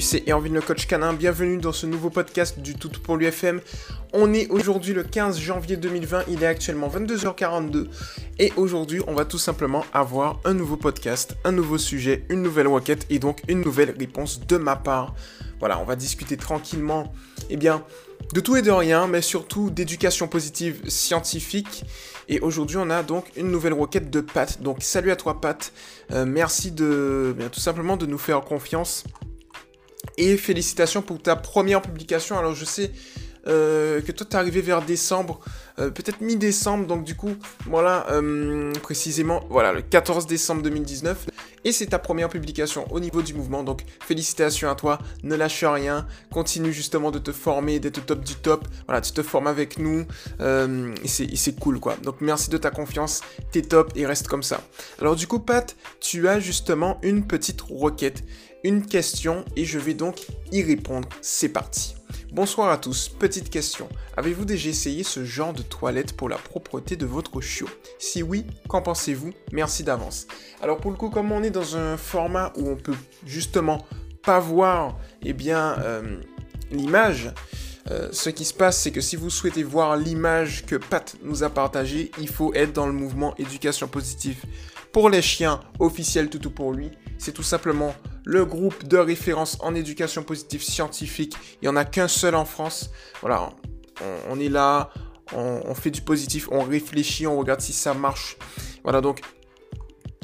c'est Erwin le coach canin, bienvenue dans ce nouveau podcast du Tout pour l'UFM. On est aujourd'hui le 15 janvier 2020, il est actuellement 22h42 et aujourd'hui on va tout simplement avoir un nouveau podcast, un nouveau sujet, une nouvelle requête et donc une nouvelle réponse de ma part. Voilà, on va discuter tranquillement, eh bien, de tout et de rien, mais surtout d'éducation positive scientifique. Et aujourd'hui, on a donc une nouvelle requête de Pat. Donc, salut à toi, Pat. Euh, merci de, bien, tout simplement, de nous faire confiance et félicitations pour ta première publication. Alors je sais euh, que toi t'es arrivé vers décembre, euh, peut-être mi-décembre, donc du coup, voilà, euh, précisément, voilà, le 14 décembre 2019. Et c'est ta première publication au niveau du mouvement, donc félicitations à toi, ne lâche rien, continue justement de te former, d'être top du top, voilà, tu te formes avec nous, et c'est cool quoi. Donc merci de ta confiance, t'es top et reste comme ça. Alors du coup Pat, tu as justement une petite requête une question et je vais donc y répondre. C'est parti. Bonsoir à tous, petite question. Avez-vous déjà essayé ce genre de toilette pour la propreté de votre chiot? Si oui, qu'en pensez-vous? Merci d'avance. Alors pour le coup, comme on est dans un format où on peut justement pas voir eh bien euh, l'image, euh, ce qui se passe, c'est que si vous souhaitez voir l'image que Pat nous a partagée, il faut être dans le mouvement éducation positive pour les chiens officiel Toutou pour lui. C'est tout simplement le groupe de référence en éducation positive scientifique. Il n'y en a qu'un seul en France. Voilà, on, est là, on, fait du positif, on réfléchit, on regarde si ça marche. Voilà, donc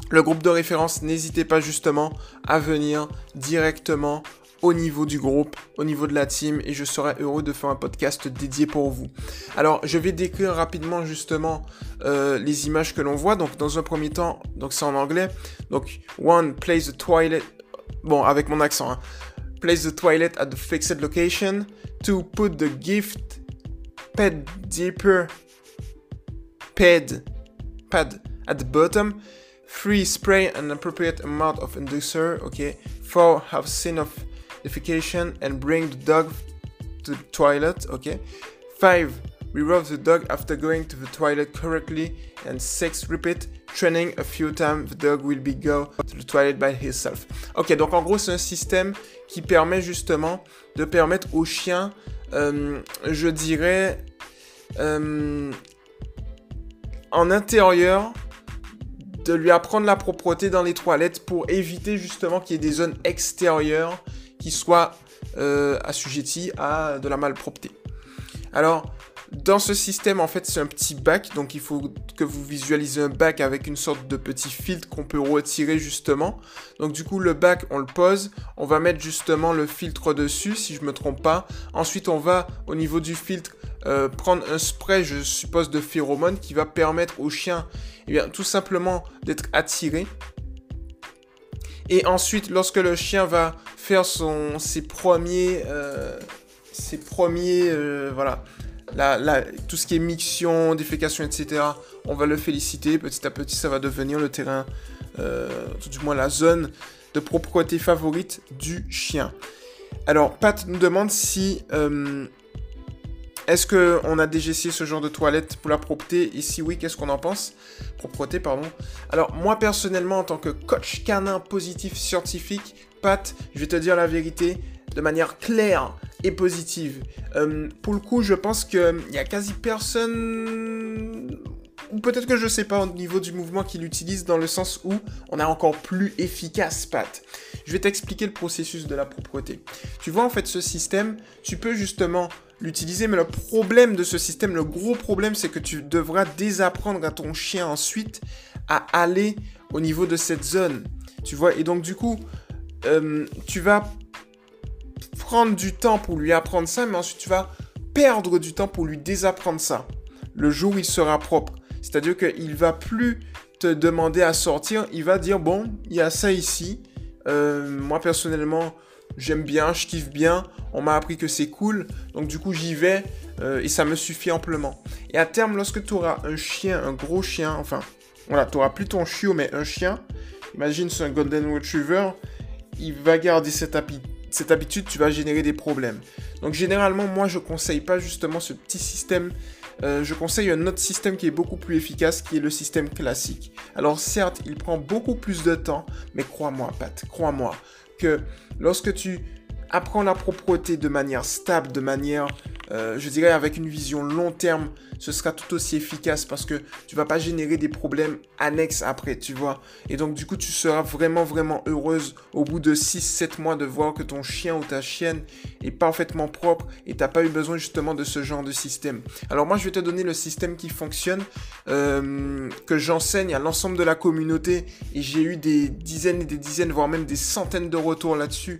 le groupe de référence, n'hésitez pas justement à venir directement au niveau du groupe, au niveau de la team, et je serai heureux de faire un podcast dédié pour vous. Alors, je vais décrire rapidement justement euh, les images que l'on voit. Donc, dans un premier temps, donc c'est en anglais. Donc, one, place the toilet Bon, avec mon accent. Hein. Place the toilet at the fixed location. To put the gift pad deeper pad pad at the bottom. Three, spray an appropriate amount of inducer. Okay. Four, have scene of defecation and bring the dog to the toilet. Okay. Five, Revolve the dog after going to the toilet correctly. And six, repeat training a few times. The dog will be go to the toilet by himself. Ok, donc en gros, c'est un système qui permet justement de permettre au chien, euh, je dirais, euh, en intérieur, de lui apprendre la propreté dans les toilettes pour éviter justement qu'il y ait des zones extérieures qui soient euh, assujetties à de la malpropreté. Alors, dans ce système, en fait, c'est un petit bac. Donc, il faut que vous visualisez un bac avec une sorte de petit filtre qu'on peut retirer justement. Donc, du coup, le bac, on le pose. On va mettre justement le filtre dessus, si je ne me trompe pas. Ensuite, on va, au niveau du filtre, euh, prendre un spray, je suppose, de phéromone qui va permettre au chien, eh bien, tout simplement d'être attiré. Et ensuite, lorsque le chien va faire son, ses premiers, euh, ses premiers, euh, voilà, tout ce qui est miction, défécation, etc., on va le féliciter. Petit à petit, ça va devenir le terrain, euh, tout du moins la zone de propreté favorite du chien. Alors, Pat nous demande si... Euh, est-ce qu'on a déjà essayé ce genre de toilette pour la propreté? Et si oui, qu'est-ce qu'on en pense? Propreté, pardon. Alors, moi personnellement, en tant que coach canin positif scientifique, Pat, je vais te dire la vérité de manière claire et positive. Euh, pour le coup, je pense qu'il n'y a quasi personne, ou peut-être que je sais pas au niveau du mouvement qui l'utilise dans le sens où on a encore plus efficace, Pat. Je vais t'expliquer le processus de la propreté. Tu vois, en fait, ce système, tu peux justement l'utiliser, mais le problème de ce système, le gros problème, c'est que tu devras désapprendre à ton chien ensuite à aller au niveau de cette zone. Tu vois, et donc du coup, euh, tu vas prendre du temps pour lui apprendre ça, mais ensuite tu vas perdre du temps pour lui désapprendre ça. Le jour où il sera propre. C'est-à-dire qu'il va plus te demander à sortir, il va dire bon, il y a ça ici. Euh, moi personnellement, j'aime bien, je kiffe bien. On m'a appris que c'est cool, donc du coup j'y vais euh, et ça me suffit amplement. Et à terme, lorsque tu auras un chien, un gros chien, enfin, voilà, tu auras plus ton chiot mais un chien. Imagine c'est un golden retriever, il va garder cet habit cette habitude, tu vas générer des problèmes. Donc généralement, moi, je conseille pas justement ce petit système. Euh, je conseille un autre système qui est beaucoup plus efficace, qui est le système classique. Alors certes, il prend beaucoup plus de temps, mais crois-moi, Pat, crois-moi, que lorsque tu apprends la propreté de manière stable, de manière, euh, je dirais, avec une vision long terme, ce sera tout aussi efficace parce que tu vas pas générer des problèmes annexes après, tu vois. Et donc, du coup, tu seras vraiment, vraiment heureuse au bout de 6-7 mois de voir que ton chien ou ta chienne est parfaitement propre et tu n'as pas eu besoin justement de ce genre de système. Alors, moi, je vais te donner le système qui fonctionne, euh, que j'enseigne à l'ensemble de la communauté et j'ai eu des dizaines et des dizaines, voire même des centaines de retours là-dessus.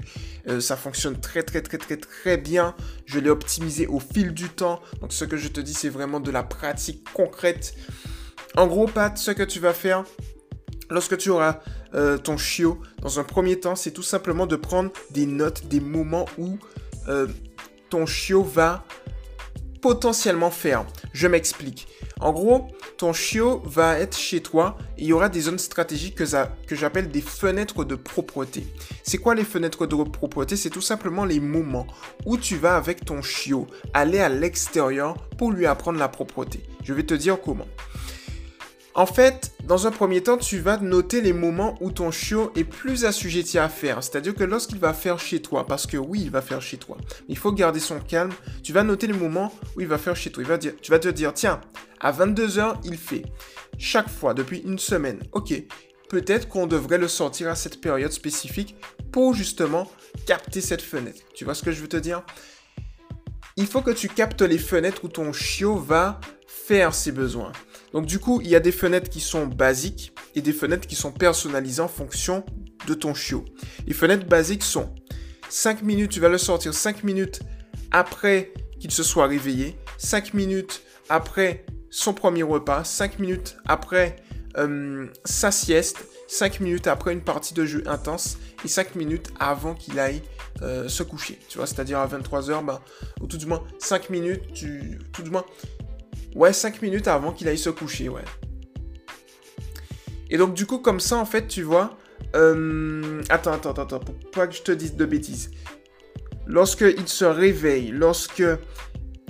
Euh, ça fonctionne très très très très très bien. Je l'ai optimisé au fil du temps. Donc ce que je te dis, c'est vraiment de la pratique concrète. En gros, Pat, ce que tu vas faire lorsque tu auras euh, ton chiot, dans un premier temps, c'est tout simplement de prendre des notes des moments où euh, ton chiot va potentiellement faire. Je m'explique. En gros, ton chiot va être chez toi il y aura des zones stratégiques que, que j'appelle des fenêtres de propreté. C'est quoi les fenêtres de propreté? C'est tout simplement les moments où tu vas avec ton chiot aller à l'extérieur pour lui apprendre la propreté. Je vais te dire comment. En fait, dans un premier temps, tu vas noter les moments où ton chiot est plus assujetti à faire. C'est-à-dire que lorsqu'il va faire chez toi, parce que oui, il va faire chez toi, il faut garder son calme, tu vas noter les moments où il va faire chez toi. Tu vas te dire, tiens, à 22h, il fait. Chaque fois, depuis une semaine. Ok, peut-être qu'on devrait le sortir à cette période spécifique pour justement capter cette fenêtre. Tu vois ce que je veux te dire? Il faut que tu captes les fenêtres où ton chiot va ses besoins. Donc du coup, il y a des fenêtres qui sont basiques et des fenêtres qui sont personnalisées en fonction de ton chiot. Les fenêtres basiques sont 5 minutes, tu vas le sortir 5 minutes après qu'il se soit réveillé, 5 minutes après son premier repas, 5 minutes après euh, sa sieste, 5 minutes après une partie de jeu intense et 5 minutes avant qu'il aille euh, se coucher. Tu vois, c'est-à-dire à 23h, bah, ou tout du moins 5 minutes, tu, tout du moins Ouais, 5 minutes avant qu'il aille se coucher, ouais. Et donc, du coup, comme ça, en fait, tu vois. Euh, attends, attends, attends, pour pas que je te dise de bêtises. Lorsque il se réveille, lorsque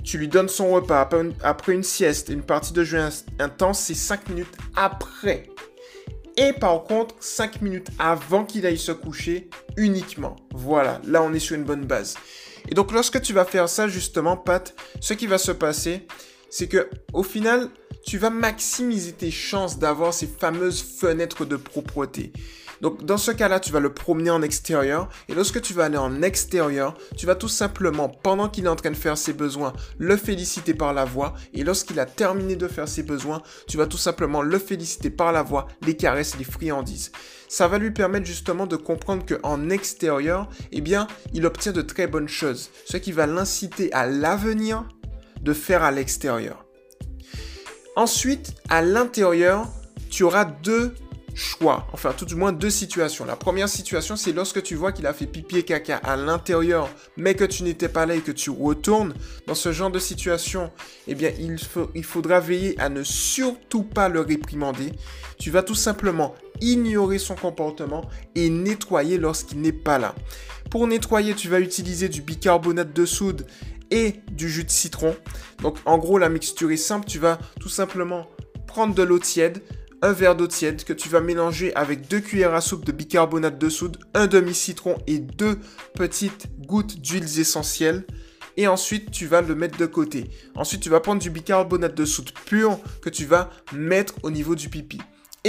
tu lui donnes son repas après une, sieste, une partie de jeu intense, c'est 5 minutes après. Et par contre, 5 minutes avant qu'il aille se coucher uniquement. Voilà, là on est sur une bonne base. Et donc lorsque tu vas faire ça justement, Pat, ce qui va se passer, c'est que au final, tu vas maximiser tes chances d'avoir ces fameuses fenêtres de propreté. Donc dans ce cas-là, tu vas le promener en extérieur et lorsque tu vas aller en extérieur, tu vas tout simplement, pendant qu'il est en train de faire ses besoins, le féliciter par la voix et lorsqu'il a terminé de faire ses besoins, tu vas tout simplement le féliciter par la voix, les caresses, les friandises. Ça va lui permettre justement de comprendre qu'en extérieur, eh bien, il obtient de très bonnes choses, ce qui va l'inciter à l'avenir de faire à l'extérieur. Ensuite, à l'intérieur, tu auras deux choix, enfin tout du moins deux situations. La première situation, c'est lorsque tu vois qu'il a fait pipi et caca à l'intérieur, mais que tu n'étais pas là et que tu retournes. Dans ce genre de situation, eh bien, il, faut, il faudra veiller à ne surtout pas le réprimander. Tu vas tout simplement ignorer son comportement et nettoyer lorsqu'il n'est pas là. Pour nettoyer, tu vas utiliser du bicarbonate de soude et du jus de citron. Donc en gros, la mixture est simple. Tu vas tout simplement prendre de l'eau tiède, un verre d'eau tiède que tu vas mélanger avec deux cuillères à soupe de bicarbonate de soude, un demi-citron et deux petites gouttes d'huiles essentielles. Et ensuite, tu vas le mettre de côté. Ensuite, tu vas prendre du bicarbonate de soude pur que tu vas mettre au niveau du pipi.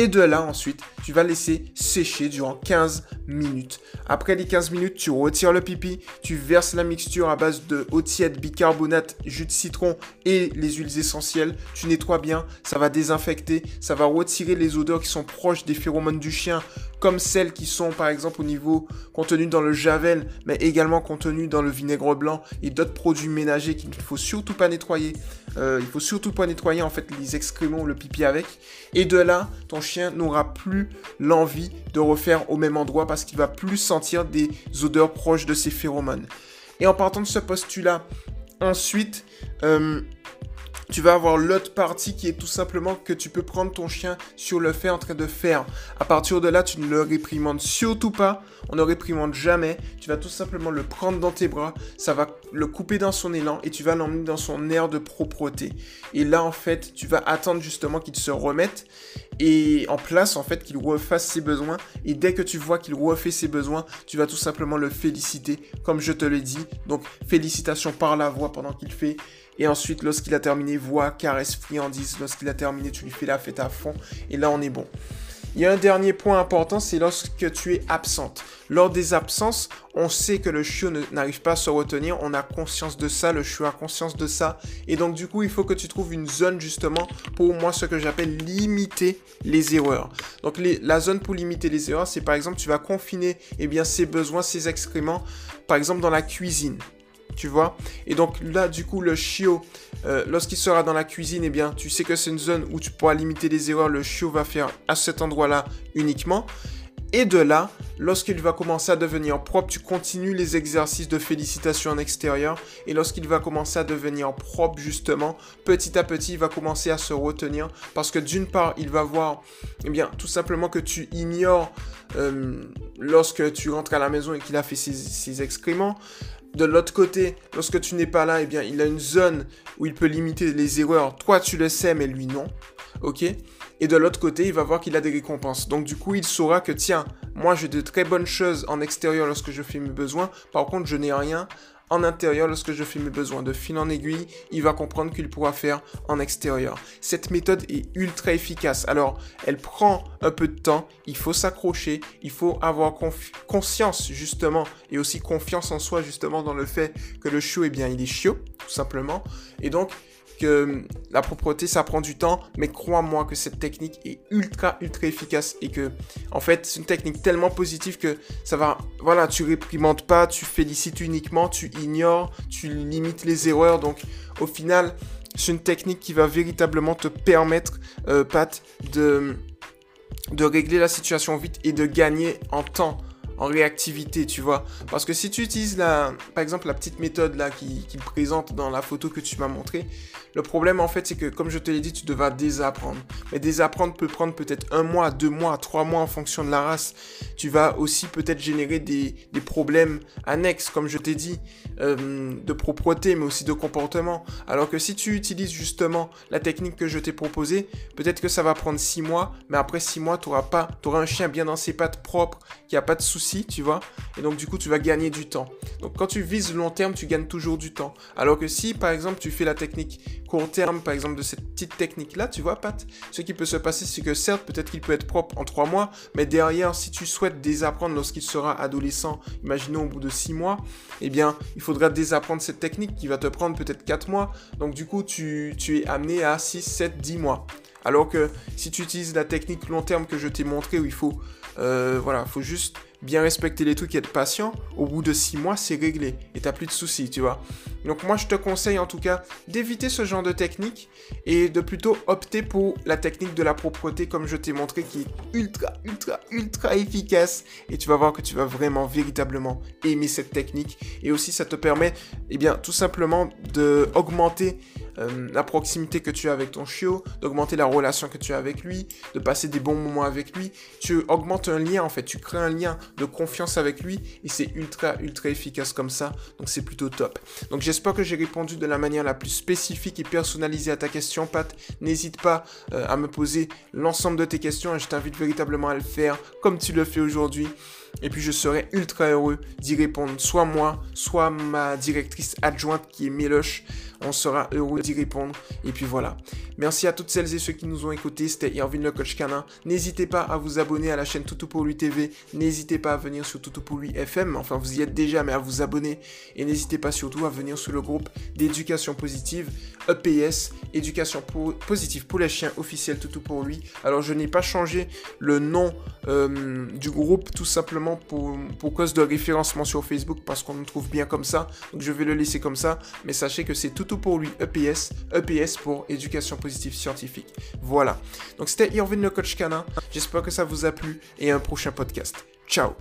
Et de là, ensuite, tu vas laisser sécher durant 15 minutes. Après les 15 minutes, tu retires le pipi, tu verses la mixture à base de eau tiède, bicarbonate, jus de citron et les huiles essentielles. Tu nettoies bien, ça va désinfecter, ça va retirer les odeurs qui sont proches des phéromones du chien, comme celles qui sont par exemple au niveau contenues dans le javel, mais également contenues dans le vinaigre blanc et d'autres produits ménagers qu'il ne faut surtout pas nettoyer. Euh, il faut surtout pas nettoyer en fait les excréments ou le pipi avec. Et de là, ton chien n'aura plus l'envie de refaire au même endroit parce qu'il va plus sentir des odeurs proches de ses phéromones. Et en partant de ce postulat, ensuite, euh, tu vas avoir l'autre partie qui est tout simplement que tu peux prendre ton chien sur le fait en train de faire. À partir de là, tu ne le réprimandes surtout pas. On ne réprimande jamais. Tu vas tout simplement le prendre dans tes bras. Ça va le couper dans son élan et tu vas l'emmener dans son air de propreté. Et là, en fait, tu vas attendre justement qu'il se remette et en place, en fait, qu'il refasse ses besoins. Et dès que tu vois qu'il refait ses besoins, tu vas tout simplement le féliciter, comme je te l'ai dit. Donc, félicitations par la voix pendant qu'il fait et ensuite, lorsqu'il a terminé, voix, caresse, friandise. Lorsqu'il a terminé, tu lui fais la fête à fond. Et là, on est bon. Il y a un dernier point important, c'est lorsque tu es absente. Lors des absences, on sait que le chiot n'arrive pas à se retenir, on a conscience de ça, le chiot a conscience de ça. Et donc du coup, il faut que tu trouves une zone justement pour moi ce que j'appelle limiter les erreurs. Donc la zone pour limiter les erreurs, c'est par exemple tu vas confiner eh ses besoins, ses excréments, par exemple dans la cuisine tu vois. Et donc là, du coup, le chiot, euh, lorsqu'il sera dans la cuisine, eh bien, tu sais que c'est une zone où tu pourras limiter les erreurs. Le chiot va faire à cet endroit-là uniquement. Et de là, lorsqu'il va commencer à devenir propre, tu continues les exercices de félicitation en extérieur. Et lorsqu'il va commencer à devenir propre, justement, petit à petit, il va commencer à se retenir. Parce que d'une part, il va voir, eh bien, tout simplement que tu ignores euh, lorsque tu rentres à la maison et qu'il a fait ses, ses excréments. De l'autre côté, lorsque tu n'es pas là, eh bien, il a une zone où il peut limiter les erreurs. Toi, tu le sais, mais lui, non. Ok Et de l'autre côté, il va voir qu'il a des récompenses. Donc, du coup, il saura que, tiens, moi, j'ai de très bonnes choses en extérieur lorsque je fais mes besoins. Par contre, je n'ai rien en intérieur lorsque je fais mes besoins. De fil en aiguille, il va comprendre qu'il pourra faire en extérieur. Cette méthode est ultra efficace. Alors, elle prend un peu de temps, il faut s'accrocher, il faut avoir conscience justement et aussi confiance en soi justement dans le fait que le chiot, eh bien, il est chiot, tout simplement. Et donc, que la propreté, ça prend du temps, mais crois-moi que cette technique est ultra, ultra efficace et que, en fait, c'est une technique tellement positive que ça va, voilà, tu réprimandes pas, tu félicites uniquement, tu ignores, tu limites les erreurs. Donc, au final, c'est une technique qui va véritablement te permettre, euh, Pat, de, de régler la situation vite et de gagner en temps en réactivité, tu vois. Parce que si tu utilises la, par exemple la petite méthode là qui présente dans la photo que tu m'as montré, le problème en fait c'est que comme je te l'ai dit, tu devras désapprendre. Mais désapprendre peut prendre peut-être un mois, deux mois, trois mois en fonction de la race. Tu vas aussi peut-être générer des, problèmes annexes, comme je t'ai dit, euh, de propreté, mais aussi de comportement. Alors que si tu utilises justement la technique que je t'ai proposée, peut-être que ça va prendre six mois, mais après six mois, tu auras pas, tu auras un chien bien dans ses pattes propres, qui a pas de soucis tu vois. Et donc, du coup, tu vas gagner du temps. Donc, quand tu vises long terme, tu gagnes toujours du temps. Alors que si, par exemple, tu fais la technique court terme, par exemple, de cette petite technique-là, tu vois, Pat, ce qui peut se passer, c'est que certes, peut-être qu'il peut être propre en trois mois, mais derrière, si tu souhaites désapprendre lorsqu'il sera adolescent, imaginons au bout de six mois, eh bien, il faudra désapprendre cette technique qui va te prendre peut-être quatre mois. Donc, du coup, tu, tu es amené à 6, 7, 10 mois. Alors que si tu utilises la technique long terme que je t'ai montré, où il faut, euh, voilà, faut juste bien respecter les trucs et être patient, au bout de 6 mois, c'est réglé et t'as plus de soucis, tu vois. Donc moi, je te conseille en tout cas d'éviter ce genre de technique et de plutôt opter pour la technique de la propreté comme je t'ai montré qui est ultra, ultra, ultra efficace. Et tu vas voir que tu vas vraiment, véritablement aimer cette technique. Et aussi ça te permet, eh bien, tout simplement de augmenter euh, la proximité que tu as avec ton chiot, d'augmenter la relation que tu as avec lui, de passer des bons moments avec lui. Tu augmentes un lien en fait, tu crées un lien de confiance avec lui et c'est ultra ultra efficace comme ça. Donc c'est plutôt top. Donc j'espère que j'ai répondu de la manière la plus spécifique et personnalisée à ta question, Pat. N'hésite pas euh, à me poser l'ensemble de tes questions et je t'invite véritablement à le faire comme tu le fais aujourd'hui. Et puis je serai ultra heureux d'y répondre, soit moi, soit ma directrice adjointe qui est Méloche. On sera heureux d'y répondre. Et puis voilà. Merci à toutes celles et ceux qui nous ont écoutés. C'était Irvin le coach canin. N'hésitez pas à vous abonner à la chaîne Toutou pour lui TV. N'hésitez pas à venir sur Toutou pour lui FM. Enfin, vous y êtes déjà, mais à vous abonner. Et n'hésitez pas surtout à venir sur le groupe d'éducation positive, EPS, éducation positive pour les chiens officiels Toutou pour lui. Alors, je n'ai pas changé le nom euh, du groupe tout simplement pour, cause de référencement sur Facebook parce qu'on nous trouve bien comme ça. Donc, je vais le laisser comme ça. Mais sachez que c'est tout pour lui EPS, EPS pour éducation positive scientifique. Voilà. Donc c'était Irvin le coach canin. J'espère que ça vous a plu et un prochain podcast. Ciao